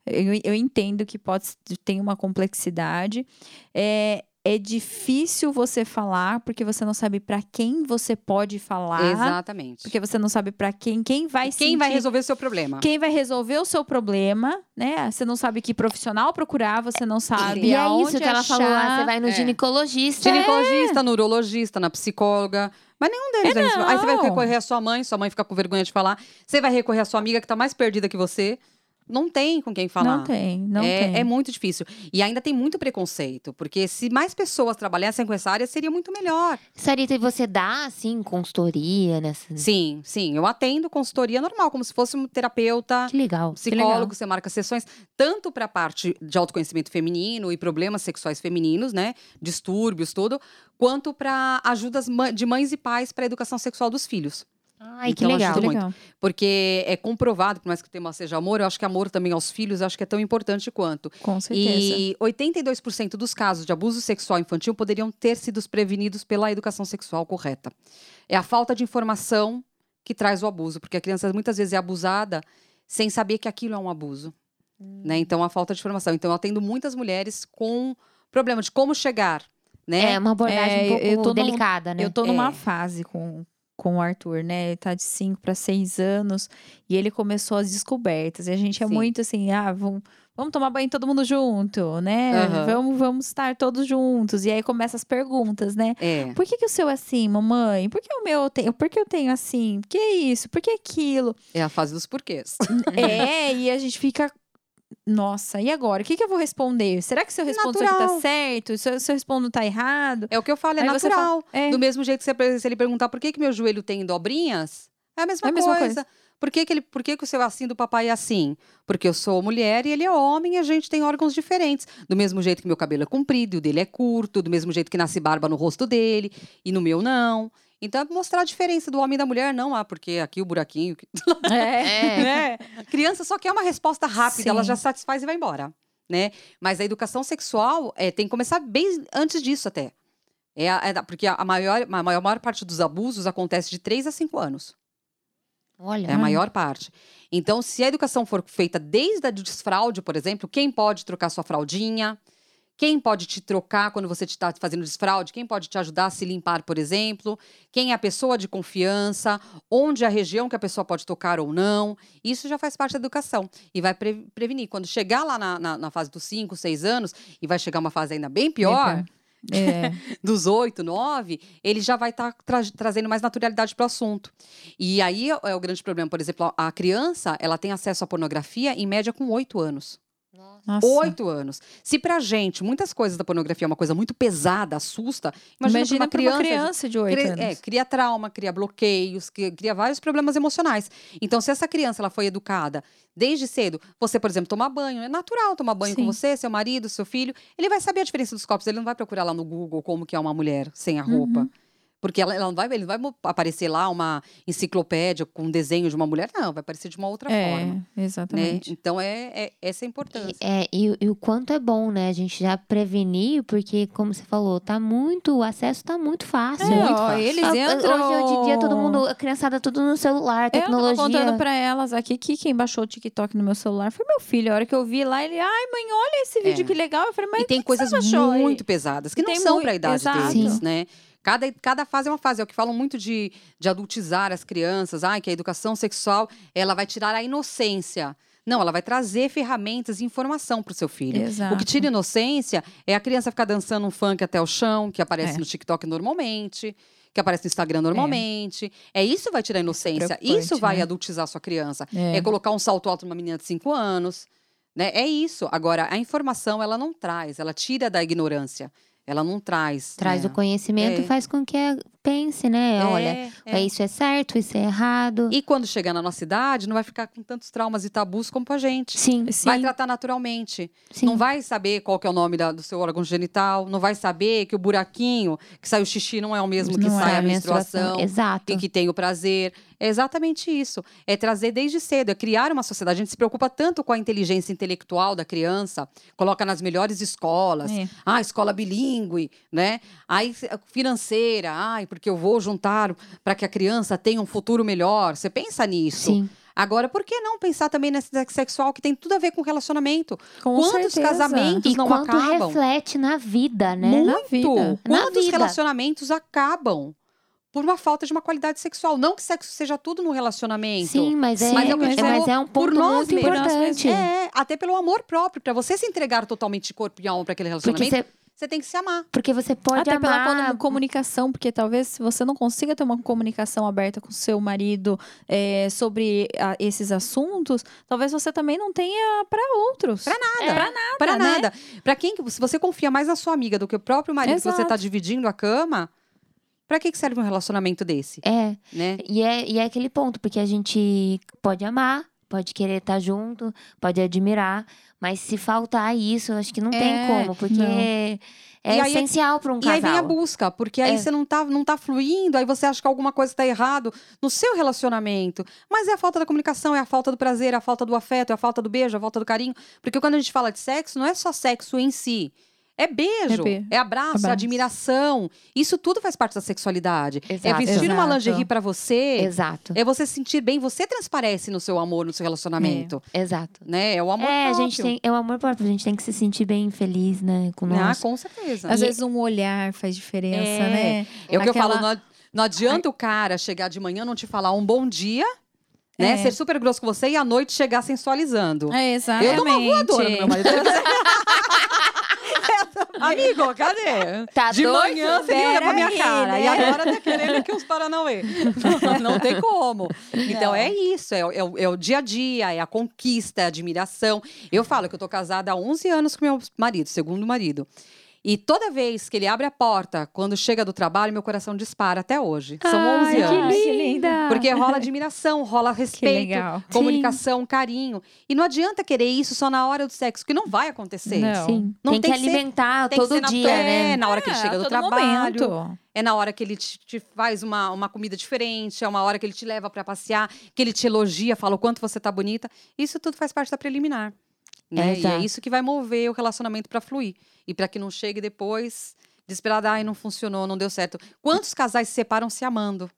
eu, eu entendo que pode ter uma complexidade. É, é difícil você falar porque você não sabe para quem você pode falar, Exatamente. porque você não sabe para quem quem vai Quem vai sentir- resolver o seu problema? quem vai resolver o seu problema, né? Você não sabe que profissional procurar, você não sabe E é aonde isso que ela falou lá, achar. você vai no É. ginecologista. Ginecologista, neurologista, na psicóloga. Mas nenhum deles. É, é Aí você vai recorrer à sua mãe, sua mãe fica com vergonha de falar. Você vai recorrer à sua amiga que tá mais perdida que você. Não tem com quem falar. Não tem, não é, tem. é muito difícil. E ainda tem muito preconceito, porque se mais pessoas trabalhassem com essa área, seria muito melhor. Sarita, e você dá, assim, consultoria nessa... Sim, sim. Eu atendo consultoria normal, como se fosse um terapeuta. Que legal. Psicólogo, você marca sessões, tanto para a parte de autoconhecimento feminino e problemas sexuais femininos, né? Distúrbios, tudo, quanto para ajudas de mães e pais para a educação sexual dos filhos. Ai, que Então, legal. ajuda Que muito. legal. Porque é comprovado, por mais que o tema seja amor, eu acho que amor também aos filhos, eu acho que é tão importante quanto. Com certeza. E 82% dos casos de abuso sexual infantil poderiam ter sido prevenidos pela educação sexual correta. É a falta de informação que traz o abuso, porque a criança muitas vezes é abusada sem saber que aquilo é um abuso. Né? Então, a falta de informação. Então, eu atendo muitas mulheres com problema de como chegar. Né? É uma abordagem É, um pouco eu tô num- delicada, né? Eu tô numa É. fase com, com o Arthur, né? Ele tá de 5 para 6 anos e ele começou as descobertas. E a gente é Sim. muito assim, ah, vamos, vamos tomar banho todo mundo junto, né? Aham. Vamos, vamos estar todos juntos. E aí começam as perguntas, né? É. Por que, que o seu é assim, mamãe? Por que o meu tem? Por que eu tenho assim? Por que isso? Por que aquilo? É a fase dos porquês. É, e a gente fica. Nossa, e agora? O que, que eu vou responder? Será que se eu respondo isso aqui tá certo? Se eu, se eu respondo tá errado? É o que eu falo, é Aí natural. fala, é. Do mesmo jeito que você- se ele perguntar por que, que meu joelho tem dobrinhas, é a mesma, É a mesma coisa. Por, que, que, ele, por que, que o seu é assim do papai é assim? Porque eu sou mulher e ele é homem e a gente tem órgãos diferentes. Do mesmo jeito que meu cabelo é comprido e o dele é curto, do mesmo jeito que nasce barba no rosto dele e no meu não. Então, é mostrar a diferença do homem e da mulher, não, ah, porque aqui o buraquinho. É. né? Criança só quer uma resposta rápida, ela Sim. já satisfaz e vai embora, né? Mas a educação sexual é, tem que começar bem antes disso até. É, é porque a maior, a maior, maior parte dos abusos acontece de 3 a 5 anos. Olha, É a maior parte. Então, se a educação for feita desde a desfraude, por exemplo, quem pode trocar sua fraldinha? Quem pode te trocar quando você está fazendo desfraude? Quem pode te ajudar a se limpar, por exemplo? Quem é a pessoa de confiança? Onde é a região que a pessoa pode tocar ou não? Isso já faz parte da educação. E vai pre- prevenir. Quando chegar lá na, na- na fase dos 5, 6 anos, e vai chegar uma fase ainda bem pior, É. dos 8, 9, ele já vai estar trazendo mais naturalidade para o assunto. E aí é o grande problema. Por exemplo, a criança, ela tem acesso à pornografia em média com 8 anos. Nossa. Oito anos. Se pra gente muitas coisas da pornografia é uma coisa muito pesada, assusta, imagina, Imagina pra uma pra criança. uma criança de 8 cria, anos. é, cria trauma, cria bloqueios, cria, cria vários problemas emocionais. Então, se essa criança ela foi educada desde cedo, você, por exemplo, tomar banho, é natural tomar banho com Sim. você, seu marido, seu filho, ele vai saber a diferença dos corpos, ele não vai procurar lá no Google como que é uma mulher sem a roupa. Uhum. Porque ela, ela não vai, ele não vai aparecer lá uma enciclopédia com um desenho de uma mulher, não, vai aparecer de uma outra forma. É, Né? exatamente. Então, é, é essa é a importância. É, e, e o quanto é bom, né? A gente já prevenir, porque, como você falou, tá muito, o acesso tá muito fácil. É, muito ó, fácil. eles entram... Hoje em dia, todo mundo, a criançada, tudo no celular, Eu tava tecnologia. contando pra elas aqui que quem baixou o TikTok no meu celular foi meu filho. A hora que eu vi lá, ele, ai, mãe, olha esse vídeo É. que legal. Eu falei, mas E tem coisas você baixou aí? muito pesadas, que E não são mui- para a idade Exato. deles, né? Cada, cada fase é uma fase. É o que falam muito de, de adultizar as crianças. Ai, que a educação sexual, ela vai tirar a inocência. Não, ela vai trazer ferramentas e informação para o seu filho. Exato. O que tira inocência é a criança ficar dançando um funk até o chão, que aparece É. no TikTok normalmente, que aparece no Instagram normalmente. É, isso vai tirar a inocência. preocupante, Isso vai né? adultizar a sua criança. É. É colocar um salto alto numa menina de 5 anos. Né? É isso. Agora, a informação, ela não traz, ela tira da ignorância. Ela não traz. Traz né? o conhecimento e É. faz com que a- pense, né? Olha, É, é. isso é certo, isso é errado. E quando chegar na nossa idade, não vai ficar com tantos traumas e tabus como com a gente. Sim, Sim. Vai tratar naturalmente. sim. Não vai saber qual que é o nome da- do seu órgão genital, não vai saber que o buraquinho que sai o xixi não é o mesmo que Não sai é a a menstruação. Exato. E que tem o prazer. É exatamente isso. É trazer desde cedo, é criar uma sociedade. A gente se preocupa tanto com a inteligência intelectual da criança, coloca nas melhores escolas. É. Ah, escola bilíngue, né? Aí financeira, ai, porque eu vou juntar para que a criança tenha um futuro melhor. Você pensa nisso? Sim. Agora, por que não pensar também nesse sexual que tem tudo a ver com relacionamento? Com Quantos certeza. casamentos E não quanto acabam? reflete na vida, né? Muito. Na vida. Na Quantos vida. relacionamentos acabam por uma falta de uma qualidade sexual? Não que sexo seja tudo no relacionamento. Sim, mas é, Mas é a gente mas é um por ponto nós muito importante. É, até pelo amor próprio, para você se entregar totalmente de corpo e alma para aquele Porque relacionamento, você, você tem que se amar. porque você pode Até pela amar. comu- comunicação, porque talvez se você não consiga ter uma comunicação aberta com seu marido é, sobre a- esses assuntos, talvez você também não tenha para outros. Pra É. nada. Pra nada, Para né? nada. Para quem que se você confia mais na sua amiga do que o próprio marido que você Exato. está dividindo a cama, para que que serve um relacionamento desse, É, né? e é, e é aquele ponto, porque a gente pode amar, pode querer estar junto, pode admirar, mas se faltar isso, eu acho que não tem É, como, porque não. é aí é- essencial para um E aí casal. vem a busca, porque aí É. você não tá, não tá fluindo, aí você acha que alguma coisa está errado no seu relacionamento. Mas é a falta da comunicação, é a falta do prazer, é a falta do afeto, é a falta do beijo, é a falta do carinho. Porque quando a gente fala de sexo, não é só sexo em si. É beijo, É be- é abraço, é abraço. admiração. Isso tudo faz parte da sexualidade. É Exato. vestir uma Exato. lingerie para você, Exato, é você se sentir bem, você transparece no seu amor, no seu relacionamento. exato. Né? É o amor é, a próprio. gente tem, é o amor próprio, a gente tem que se sentir bem feliz, né, com Ah, nós. com certeza. Às E- vezes um olhar faz diferença, É. né? É o que eu falo, não, não adianta o cara chegar de manhã não te falar um bom dia, né? É. Ser super grosso com você e à noite chegar sensualizando. É, exatamente. Eu dou uma voadora no meu marido. Amigo, cadê? Tá de doido? manhã você olha pra minha Peraí, cara. E né? agora tá querendo que os Paranauê. Não, tem como. Então Não. é isso. É, o- é o- é o dia a dia, é a conquista, é a admiração. Eu falo que eu tô casada há 11 anos com meu marido, segundo marido. E toda vez que ele abre a porta, quando chega do trabalho, meu coração dispara até hoje. São 11 Ai, anos. que linda! Porque rola admiração, rola Que respeito, legal. comunicação, carinho. E não adianta querer isso só na hora do sexo, que não vai acontecer. Não. Sim, Não tem, tem que que ser- alimentar Tem que todo ser na- dia, é, né? na hora que ele É, chega do trabalho. momento. É na hora que ele te, te faz uma, uma comida diferente, é uma hora que ele te leva pra passear, que ele te elogia, fala o quanto você tá bonita. Isso tudo faz parte da preliminar. Né? E é isso que vai mover o relacionamento pra fluir. E pra que não chegue depois desesperado, ai, não funcionou, não deu certo. Quantos casais se separam se amando?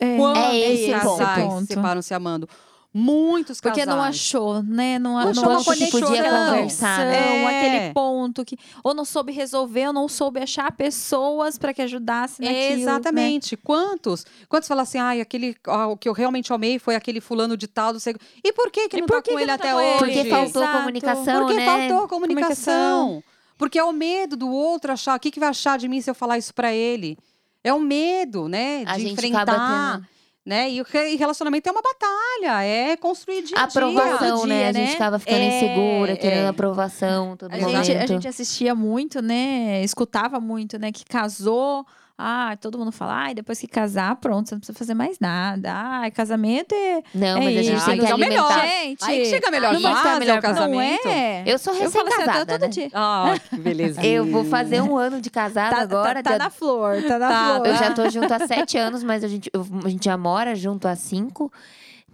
É, Quantos É esse casais ponto. se separam se amando? Muitos Porque casais. não achou, né? Não, Não não achou uma achou conexão. podia conversar, né? É. aquele ponto que ou não soube resolver, ou não soube achar pessoas para que ajudasse naquilo. né? Exatamente. Quantos? Quantos falam assim, ai, aquele ah, o que eu realmente amei foi aquele fulano de tal, do sei... E por que que E não por tá que com que ele não tá até hoje? Porque faltou Exato. comunicação, Porque né? faltou comunicação. Porque é o medo do outro achar, o que, que vai achar de mim se eu falar isso pra ele? É o medo, né, A de gente enfrentar, acaba tendo né? E o re- relacionamento é uma batalha, é construir dia a dia. aprovação, né? dia, A gente né? ficava ficando É, insegura, querendo é. aprovação todo A momento. gente, a gente assistia muito, né? Escutava muito, né? Que casou. Ah, todo mundo fala, ai, depois que casar, pronto, você não precisa fazer mais nada. Ai, casamento é. Não, é mas a gente isso. tem que é o melhor. alimentar. Gente, Aí que chega melhor não vai fase, é melhor o pra- não casamento. é? Eu sou assim, recém-casada, todo né? dia. Ah, que beleza. Eu vou fazer um ano de casada Tá, agora. tá, tá dia- na flor, tá na Tá, flor. Eu já tô junto há sete anos, mas a gente, eu- a gente já mora junto há cinco.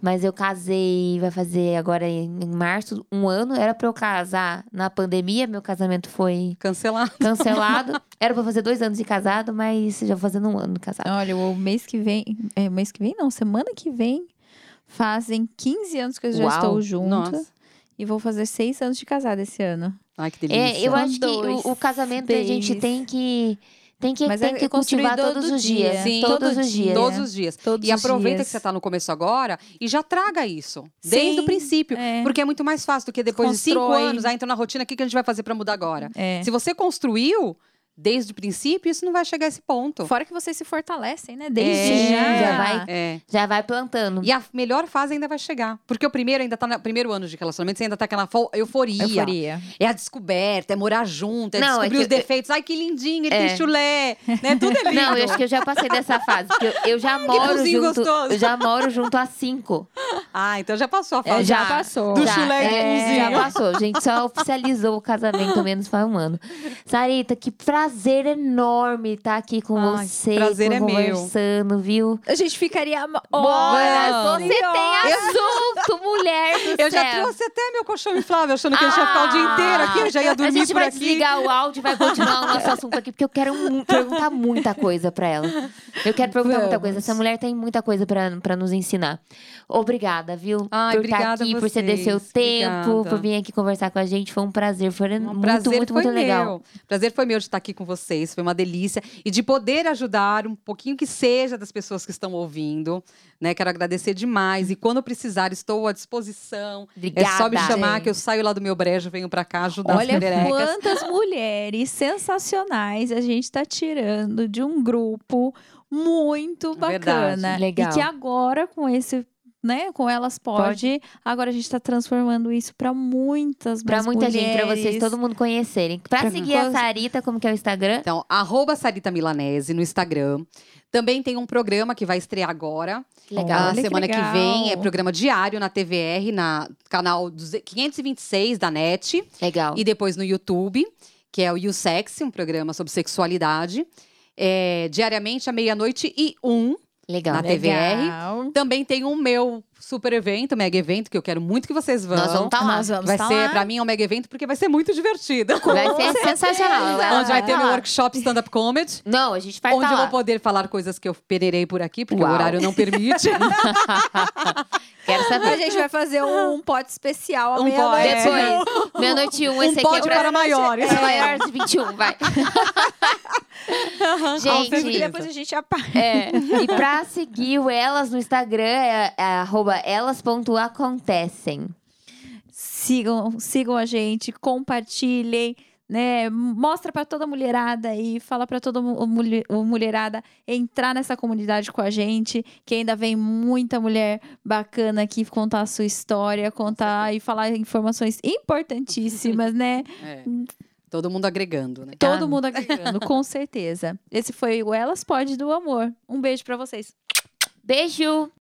Mas eu casei, vai fazer agora em, março, um ano. Era pra eu casar na pandemia, meu casamento foi Cancelar. cancelado. Era pra fazer dois anos de casado, mas já vou fazendo um ano de casado. Olha, o mês que vem. É, mês que vem não, semana que vem. Fazem 15 anos que eu já Uau, estou junto. Nossa. E vou fazer seis anos de casada esse ano. Ai, que delícia. É, eu acho que o, o casamento a gente tem que. Tem que, Mas tem é que cultivar construído todos todo os dia. dias. Sim. todos Todo os dia. dias. Todos os dias. Todos e aproveita dias. que você está no começo agora e já traga isso. Desde Sim, o princípio. é. Porque é muito mais fácil do que depois de cinco Constrói. anos, aí entra na rotina, o que que a gente vai fazer para mudar agora? É. Se você construiu, desde o princípio, isso não vai chegar a esse ponto. Fora que vocês se fortalecem, né? Desde É, já. já vai- É. Já vai plantando. E a melhor fase ainda vai chegar. Porque o primeiro ainda tá no primeiro ano de relacionamento, você ainda tá aquela fo- euforia. Euforia. É a descoberta, é morar junto, é Não, é descobrir que os eu- defeitos. Ai, que lindinho, ele É. tem chulé, né? Tudo é lindo. Não, eu acho que eu já passei dessa fase. Porque eu, eu já moro pãozinho junto. gostoso. Eu já moro junto há cinco. Ah, então já passou a É, fase. já, passou. Do Já, chulé e é. Já passou. A gente só oficializou o casamento menos faz um ano. Sarita, que prazer enorme estar aqui com Ai, você. prazer é meu. conversando, viu? A gente ficaria horas. você tem assunto, mulher do Eu já céu. trouxe até meu colchão inflável, achando que eu ia ficar o dia inteiro aqui, eu já ia a dormir gente por vai aqui. desligar o áudio e vai continuar o nosso assunto aqui, porque eu quero perguntar muita coisa pra ela. Eu quero perguntar muita Vamos. coisa. Essa mulher tem muita coisa pra pra nos ensinar. Obrigada, viu? Ai, por estar a aqui, por ceder seu tempo, Obrigada. por vir aqui conversar com a gente. Foi um prazer. Foi Um muito, prazer muito, foi muito meu. legal. Prazer foi meu de estar aqui com vocês. Foi uma delícia. E de poder ajudar um pouquinho que seja das pessoas que estão ouvindo. Né? Quero agradecer demais. E quando precisar, estou à disposição. Obrigada. é só me chamar gente. que eu saio lá do meu brejo, venho pra cá ajudar Olha as pererecas. quantas mulheres sensacionais a gente tá tirando de um grupo muito Verdade. bacana. Legal. E que agora, com esse. Né, com elas pode. Agora a gente tá transformando isso para muitas Pra mais muita gente, pra mulheres. vocês, todo mundo conhecerem. Pra, Pra seguir a Sarita, como que é o Instagram? Então, arroba Sarita Milanese no Instagram. Também tem um programa que vai estrear agora. Legal. A Olha que semana que, legal. vem é programa diário na TVR, na canal 200 526 da NET. Legal. E depois no YouTube, que é o You Sexy, um programa sobre sexualidade. É, diariamente à meia-noite e um. Legal. Na TVR. Legal. Também tem o meu super evento, mega evento, que eu quero muito que vocês vão. Nós vamos estar lá. Nós vamos Vai tá ser, lá. pra mim, é um mega evento, porque vai ser muito divertido. Vai ser sensacional. Ela Onde vai ter tá meu workshop stand-up comedy. Não, a gente vai onde estar eu lá. vou poder falar coisas que eu pererei por aqui, porque Uau. o horário não permite. Quero A saber. gente vai fazer um pote especial à Um meia-noite. pote. Depois, meia-noite um, esse aqui pode é para maiores. É, maior de 21, vai. Porque gente, depois a gente apaga. é, e pra seguir o Elas no Instagram é, é arroba elas.acontecem. Sigam, sigam a gente, compartilhem, né? Mostra pra toda mulherada aí, fala pra toda mu- mulher- mulherada entrar nessa comunidade com a gente, que ainda vem muita mulher bacana aqui contar a sua história, contar e falar informações importantíssimas, né? É. Todo mundo agregando, né? Todo mundo agregando, com certeza. Esse foi o Elas Pode do Amor. Um beijo pra vocês. Beijo!